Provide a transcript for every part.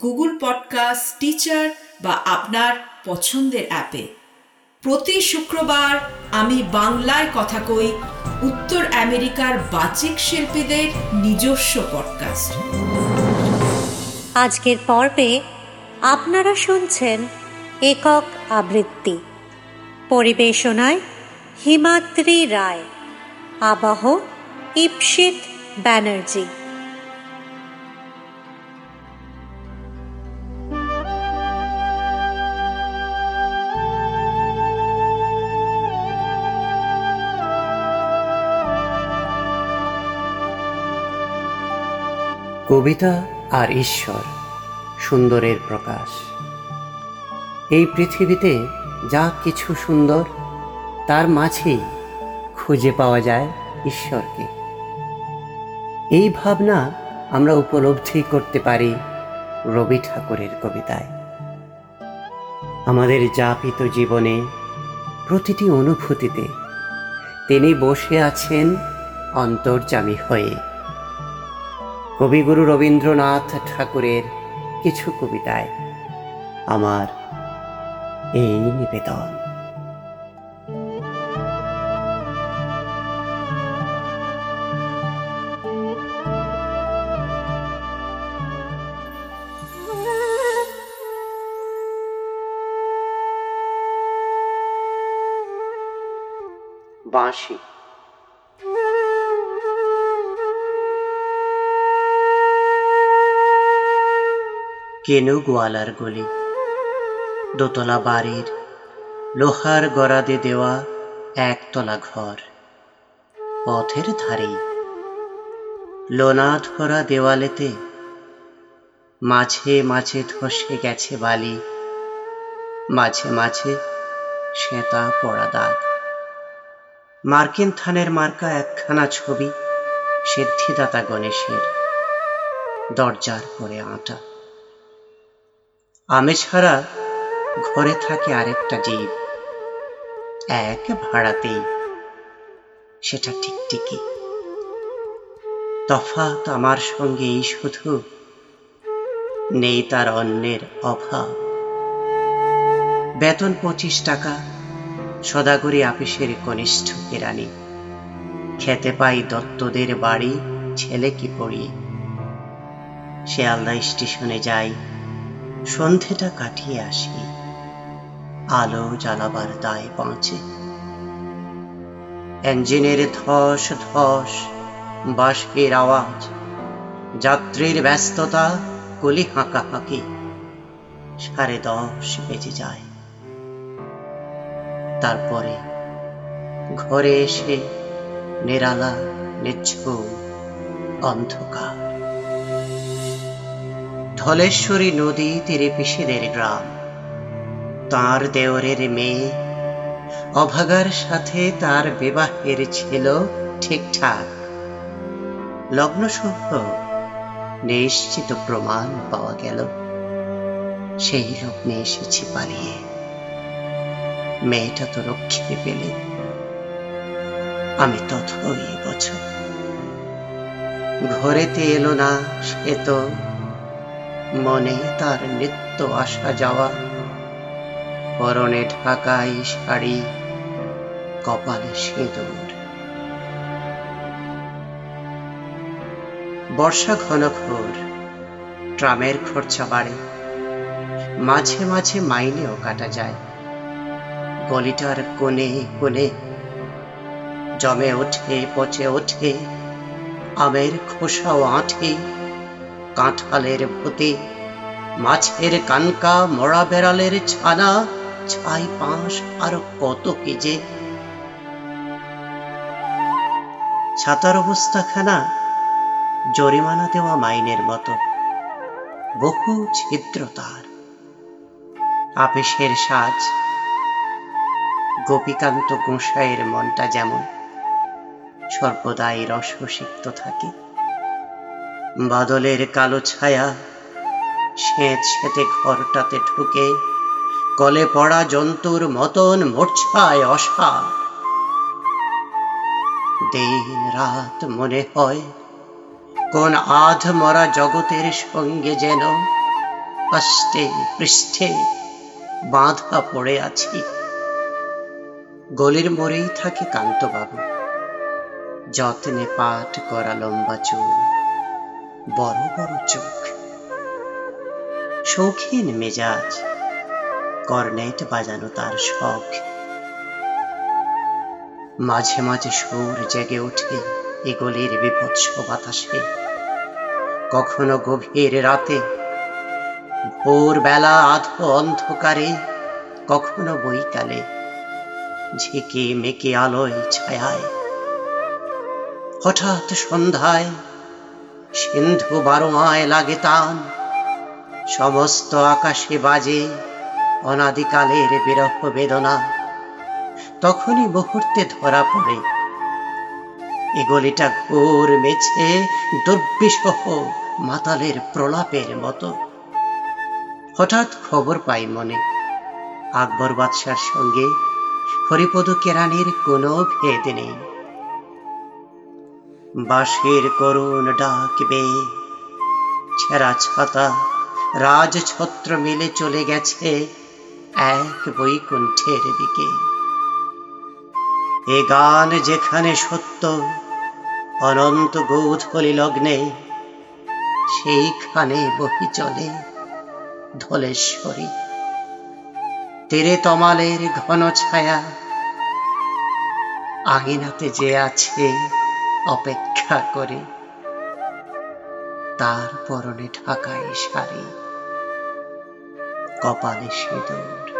Google podcast Stitcher বা আপনার পছন্দের অ্যাপে। প্রতি শুক্রবার আমি বাংলায় কথা কই উত্তর আমেরিকার বাচিক শিল্পীদের নিজস্ব পডকাস্ট আজকের পর্বে আপনারা শুনছেন একক আবৃত্তি। পরিবেশনায় হিমাদ্রি রায়। আবাহ ইপসিত ব্যানার্জি। কবিতা আর ঈশ্বর, সুন্দরের প্রকাশ। এই পৃথিবীতে যা কিছু সুন্দর, তার মাঝেই খুঁজে পাওয়া যায় ঈশ্বরকে। এই ভাবনা আমরা উপলব্ধি করতে পারি রবি ঠাকুরের কবিতায়। আমাদের যাপিত জীবনে প্রতিটি অনুভূতিতে তিনি বসে আছেন অন্তর্জামী হয়ে। কবিগুরু রবীন্দ্রনাথ ঠাকুরের কিছু কবিতায় আমার এই নিবেদন। কেনু গোয়ালার গলি। দোতলা বাড়ির লোহার গড়াদে দেওয়া একতলা ঘর। পথের ধারে লোনা ধরা দেওয়ালেতে মাঝে মাঝে ধসে গেছে বালি, মাঝে মাঝে শ্বেতা পড়া দাগ। মার্কিন থানের মার্কা একখানা ছবি সিদ্ধিদাতা গণেশের দরজার পরে আঁটা। আমি ছাড়া ঘরে থাকে আরেকটা জীব। এক ভাড়াতেই সেটা টিকটিকি তফাৎ আমার সঙ্গে এই শুধু নেই তার অন্যের অভাব। বেতন পঁচিশ টাকা, সদাগরি আপিসের কনিষ্ঠ কেরানি খেতে পাই দত্তদের বাড়ি, ছেলে কি পড়িয়ে শিয়ালদা স্টেশনে যাই সন্ধেটা কাটিয়ে আসি। আলো জ্বালাবার দায় পৌঁছে ইঞ্জিনের ধস ধস, বাষ্পের আওয়াজ, যাত্রীর ব্যস্ততা, কলি হাঁকা হাঁকি, সাড়ে দশ বেজে যায়। তারপরে ঘরে এসে নিরালা নিচ্ছুম অন্ধকার। ধলেশ্বরী নদী তীরে পিসিদের গ্রাম। তার দেওরের মেয়ে, অভাগার সাথে তার বিবাহের ছিল ঠিকঠাক। লগ্ন শুভ নিশ্চিত প্রমাণ পাওয়া গেল। সেই লগ্নে এসেছি পালিয়ে। মেয়েটা তো রক্ষিতে পেলে। আমি তথই বছর। ঘরেতে এলো না সে তো মনে তার নিত্য আসা যাওয়া। পরনে ঢাকাই শাড়ি, কপালে সিঁদুর বর্ষা ঘন ঘোর, ট্রামের খরচা বাড়ে। মাঝে মাঝে মাইনেও কাটা যায়। গলিটার কোণে কোণে জমে ওঠে, পচে ওঠে। আমের খোসাও আঁঠে। কাঁঠালের ভূতে মাছের কানকা মরা বেড়ালের ছানা, ছাই পাঁশ আর কত কি যে। ছাতার অবস্থাখানা জরিমানা দেওয়া মাইনের মতো, বহু ছিদ্র তার। আপিসের সাজ, গোপীকান্ত গোসাইয়ের মনটা যেমন, সর্বদাই রসসিক্ত থাকে। বাদলের কালো ছায়া, সেঁত সেতে ঘরটাতে ঢুকে, কলে পড়া জন্তুর মতন মূর্ছায় অসা। দিন রাত মনে হয়, কোন আধ মরা জগতের সঙ্গে যেন আষ্টে পৃষ্ঠে বাঁধা পড়ে আছি। গলির মোড়েই থাকে কান্তবাবু, যত্নে পাঠ করা লম্বা চুল। বড় বড় চোখ। শৌখিন মেজাজ, কর্নেট বাজানো তার শখ। মাঝে মাঝে সুর জেগে ওঠে এগুলির বিভৎস বাতাসে। কখনো গভীর রাতে, ভোরবেলা আধো অন্ধকারে, কখনো বৈকালে, ঝেঁকে মেকে আলোয় ছায়ায়। হঠাৎ সন্ধ্যায় সিন্ধু বারোয়ায় লাগে তান সমস্ত আকাশে বাজে অনাদিকালের বিরহ বেদনা। তখনই মুহূর্তে ধরা পড়ে। এগলিটা ঘোর মেছে দুর্বিষহ মাতালের প্রলাপের মতো। হঠাৎ খবর পাই মনে, আকবর বাদশার সঙ্গে হরিপদ কেরানির কোনো ভেদ নেই। বাঁশের করুণ ডাকবে। ছেঁড়া ছাতা, রাজছত্র মিলে চলে গেছে এক বৈকুণ্ঠের দিকে। এ গান যেখানে সত্য, অনন্ত গৌধলি লগ্নে, সেইখানে বহি চলে ধলেশ্বরী। তীরে তমালের ঘন ছায়া, আঙিনাতে যে আছে অপেক্ষা করে। তার পরনে ঢাকায় শাড়ি কপালে সিঁদুর।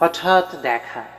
হঠাৎ দেখা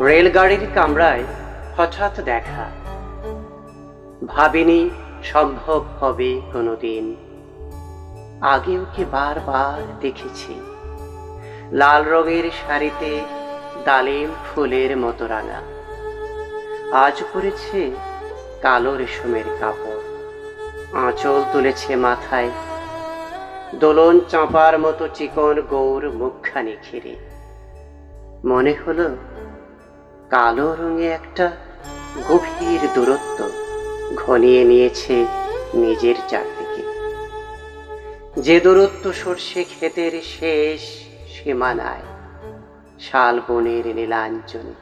রেলগাড়ির কামরায় হঠাৎ দেখা। ভাবিনি সম্ভব হবে কোনোদিন। আগেও কি বারবার দেখেছি। লাল রঙের শাড়িতে ডালিম ফুলের মতো রাঙা। আজ পরেছে কালো রেশমের কাপড়। আঁচল তুলেছে মাথায়। দোলন চাঁপার মতো চিকন গৌর মুখখানি ঘিরে। মনে হলো কালো রঙে একটা গভীর দূরত্ব ঘনিয়ে নিয়েছে নিজের চারদিকে। যে দূরত্ব সর্ষে ক্ষেতের শেষ সীমানায়, শাল বনের নীলাঞ্জন।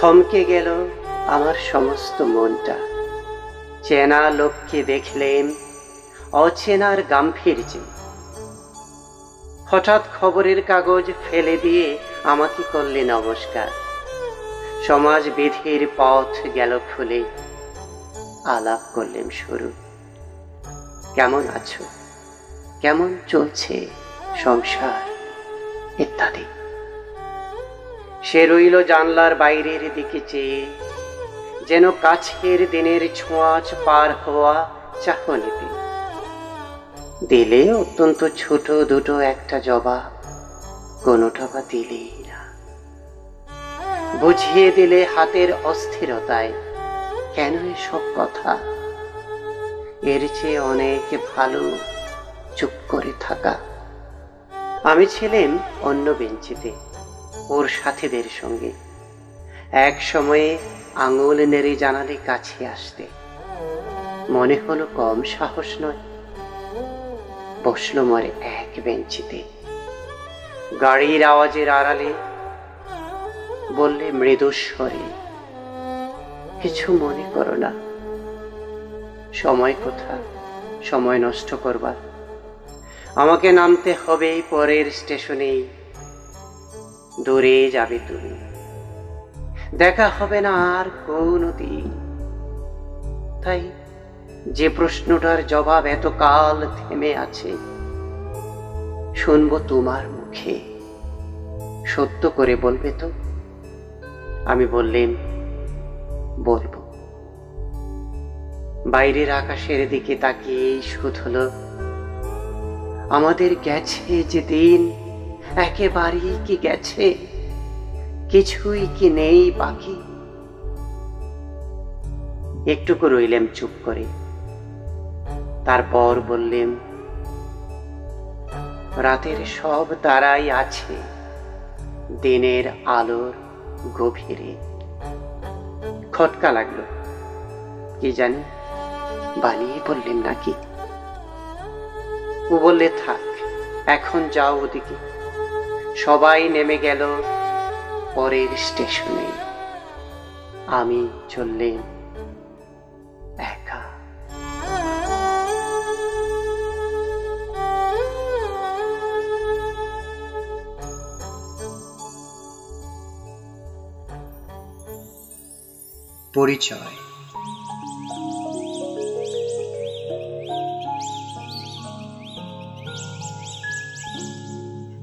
থমকে গেল আমার সমস্ত মনটা। চেনা লোককে দেখলেন অচেনার গাম্ভীর্য। হঠাৎ খবরের কাগজ ফেলে দিয়ে আমাকে করলে নমস্কার। সমাজ বিধির পথ গেল খুলে, আলাপ করলেন শুরু। কেমন আছো? কেমন চলছে সংসার ইত্যাদি? সে রইল জানলার বাইরের দিকে চেয়ে, যেন কাছের দিনের ছোঁয়াচ পার হওয়া চাহনিতে। দিলে অত্যন্ত ছোট দুটো একটা জবাব কোনোটা বা দিলেই না। বুঝিয়ে দিলে হাতের অস্থিরতায়, কেন এসব কথা? এর চেয়ে অনেক ভালো চুপ করে থাকা। আমি ছিলাম অন্য বেঞ্চিতে, ওর সাথীদের সঙ্গে। এক সময়ে আঙুল নেড়ে জানালে কাছে আসতে। মনে হলো কম সাহস নয়। বসল মরে এক বেঞ্চিতে। গাড়ির আওয়াজের আড়ালে বললে, মৃদুস্বরে, কিছু মনে করো না। সময় কোথা? সময় নষ্ট করবার আমাকে নামতে হবে পরের স্টেশনেই দূরে যাবে তুমি। দেখা হবে না আর কোনো দিন। তাই যে প্রশ্নটার জবাব এত কাল থেমে আছে, শুনব তোমার মুখে সত্য করে বলবে তো? আমি বললেন, বলব। বাইরের আকাশের দিকে তাকিয়েই শুধ হলো, আমাদের গেছে যে দিন, একেবারেই কি গেছে? কিছুই কি নেই বাকি? একটুকু রইলেম চুপ করে। তারপর বললেম রাতের সব তারাই আছে। দিনের আলোর গভীরে। খটকা লাগল। কি জানি, বানিয়ে বললেন নাকি? ও বললে, থাক, এখন যাও ওদিকে। সবাই নেমে গেল পরের স্টেশনে। আমি চললেন পরিচয়।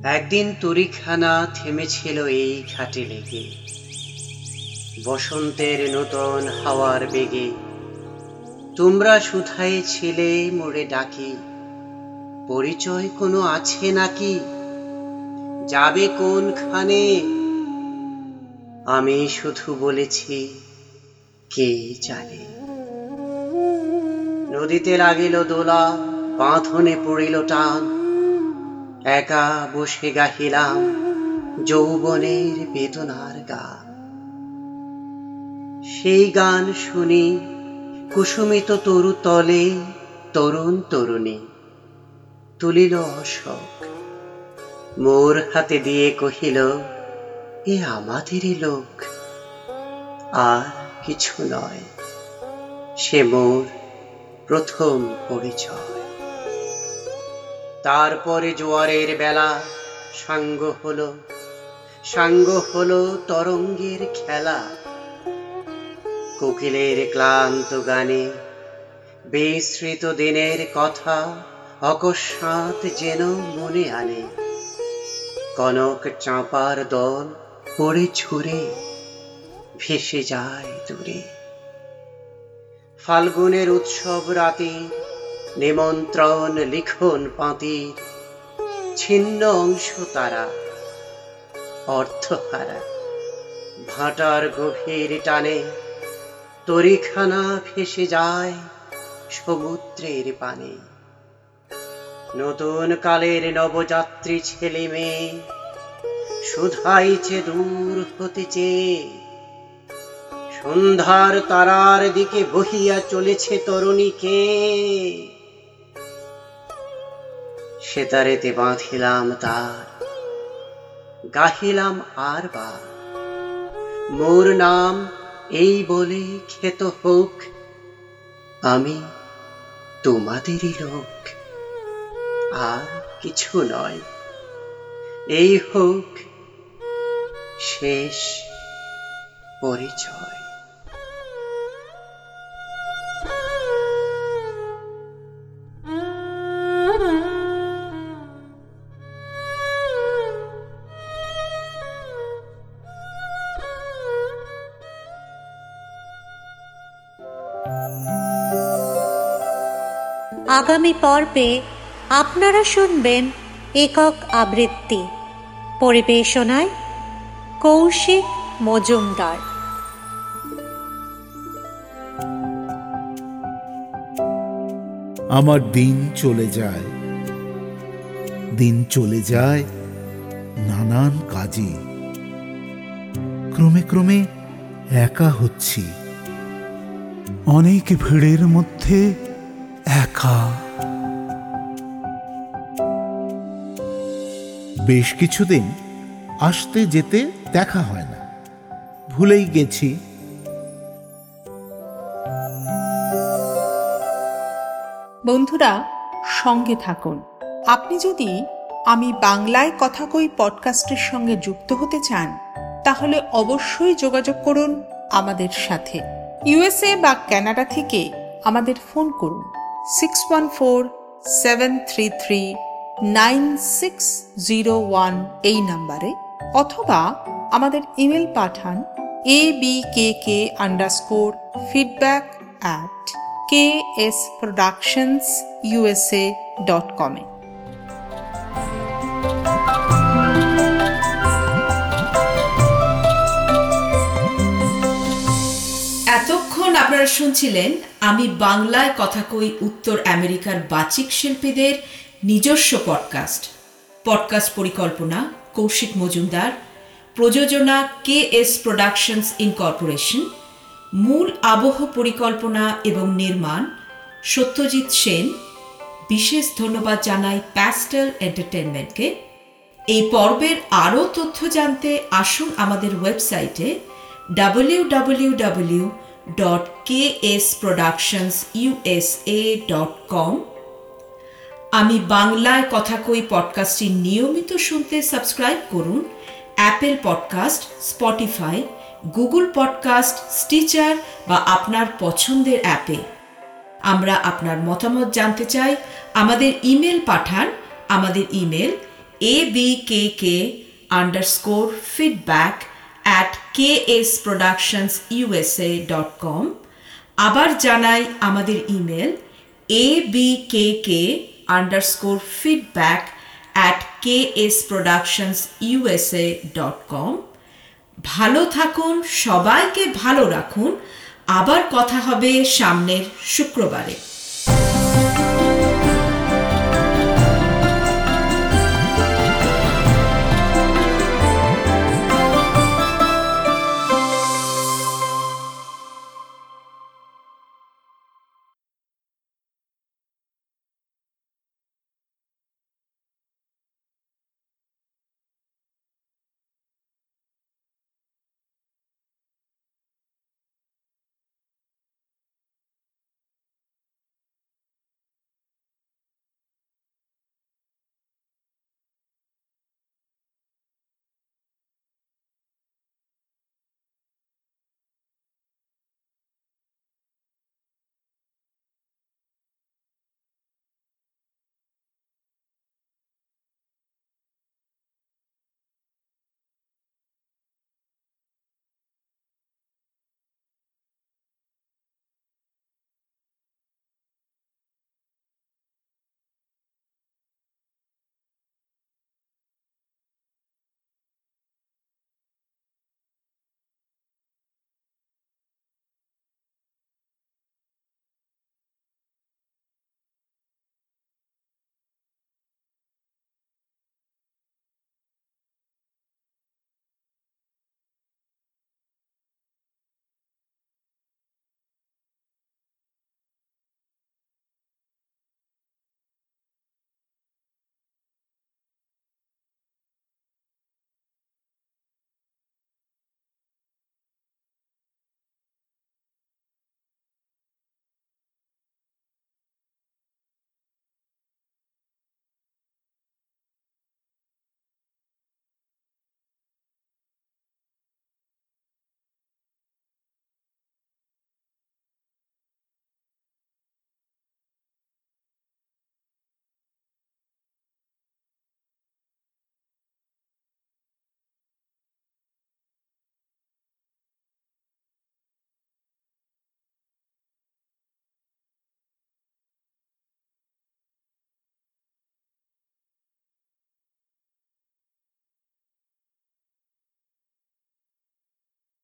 একদিন তরিখানা থেমেছিল এই ঘাটে লেগে। বসন্তের নতুন হাওয়ার বেগে তোমরা সুথায় ছেলে মোড়ে ডাকি। পরিচয় কোনো আছে নাকি? যাবে কোনখানে? আমি শুধু বলেছি কে জানে? নদীতে লাগিল দোলা, বাঁধনে পড়িল টান। একা বসে গাহিলাম যৌবনের বেদনার গান। সেই গান শুনি কুসুমিত তরু তলে তরুণ তরুণী। তুলিল অশোক, মোর হাতে দিয়ে কহিল, এ আমাদেরই লোক। আর কিছু নয়। সে মোর প্রথম পরিচয়। তারপরে জোয়ারের বেলা সাঙ্গ হলো। সাঙ্গ হলো তরঙ্গের খেলা। কোকিলের ক্লান্ত গানে বিস্মৃত দিনের কথা অকস্মাৎ যেন মনে আনে। কনক চাঁপার দল পড়ে ছুড়ে। ভেসে যায় দূরে। ফাল্গুনের উৎসব রাতে নিমন্ত্রণ লিখন পাঁতির ছিন্ন অংশ তারা অর্থহারা ভাটার গভীর টানে তরিখানা ভেসে যায় সমুদ্রের পানে। নতুন কালের নবযাত্রী ছেলে মেয়ে শুধাইছে দূর হতে চেয়ে সন্ধ্যার তারার দিকে বহিয়া চলেছে তরুণীকে সেতারেতে বাঁধিলাম তার, গাহিলাম আর বা মোর নাম এই বলে খেত হোক, আমি তোমাদেরই লোক। আর কিছু নয়, এই হোক শেষ পরিচয়। আগামী পর্বে আপনারা শুনবেন একক আবৃত্তি। পরিবেশনায় কৌশিক মজুমদার। আমার দিন চলে যায়। দিন চলে যায় নানান কাজে। ক্রমে ক্রমে একা হচ্ছি। অনেক ভিড়ের মধ্যে একা। বেশ কিছুদিন আসতে যেতে দেখা হয় না। ভুলেই গেছি। বন্ধুরা সঙ্গে থাকুন। আপনি যদি আমি বাংলায় কথা কই পডকাস্টের সঙ্গে যুক্ত হতে চান তাহলে অবশ্যই যোগাযোগ করুন আমাদের সাথে। ইউএসএ বা কানাডা থেকে আমাদের ফোন করুন। Six one four seven three three nine six zero one এই নাম্বারে অথবা আমাদের email Pathaan A B K K underscore feedback at K S productions USA dot কমে আপনারা শুনছিলেন, আমি বাংলায় কথা কই উত্তর আমেরিকার বাচিক শিল্পীদের নিজস্ব পডকাস্ট পডকাস্ট পরিকল্পনা, কৌশিক মজুমদার, প্রযোজনা কে এস প্রোডাকশনস ইনকর্পোরেশন মূল আবহ পরিকল্পনা এবং নির্মাণ সত্যজিৎ সেন। বিশেষ ধন্যবাদ জানাই প্যাস্টেল এন্টারটেনমেন্টকে এই পর্বের আরও তথ্য জানতে আসুন আমাদের ওয়েবসাইটে www.ksproductionsusa.com আমি বাংলায় কথা কই পডকাস্টটি নিয়মিত শুনতে সাবস্ক্রাইব করুন Apple podcast Spotify Google podcast Stitcher বা আপনার পছন্দের অ্যাপে। আমরা আপনার মতামত জানতে চাই, আমাদের ইমেল পাঠান, আমাদের email A B K K underscore feedback at K S productions USA dot com আবার জানাই আমাদের email A B K K underscore feedback at K S productions USA dot com ভালো থাকুন, সবাইকে ভালো রাখুন। আবার কথা হবে সামনের শুক্রবারে।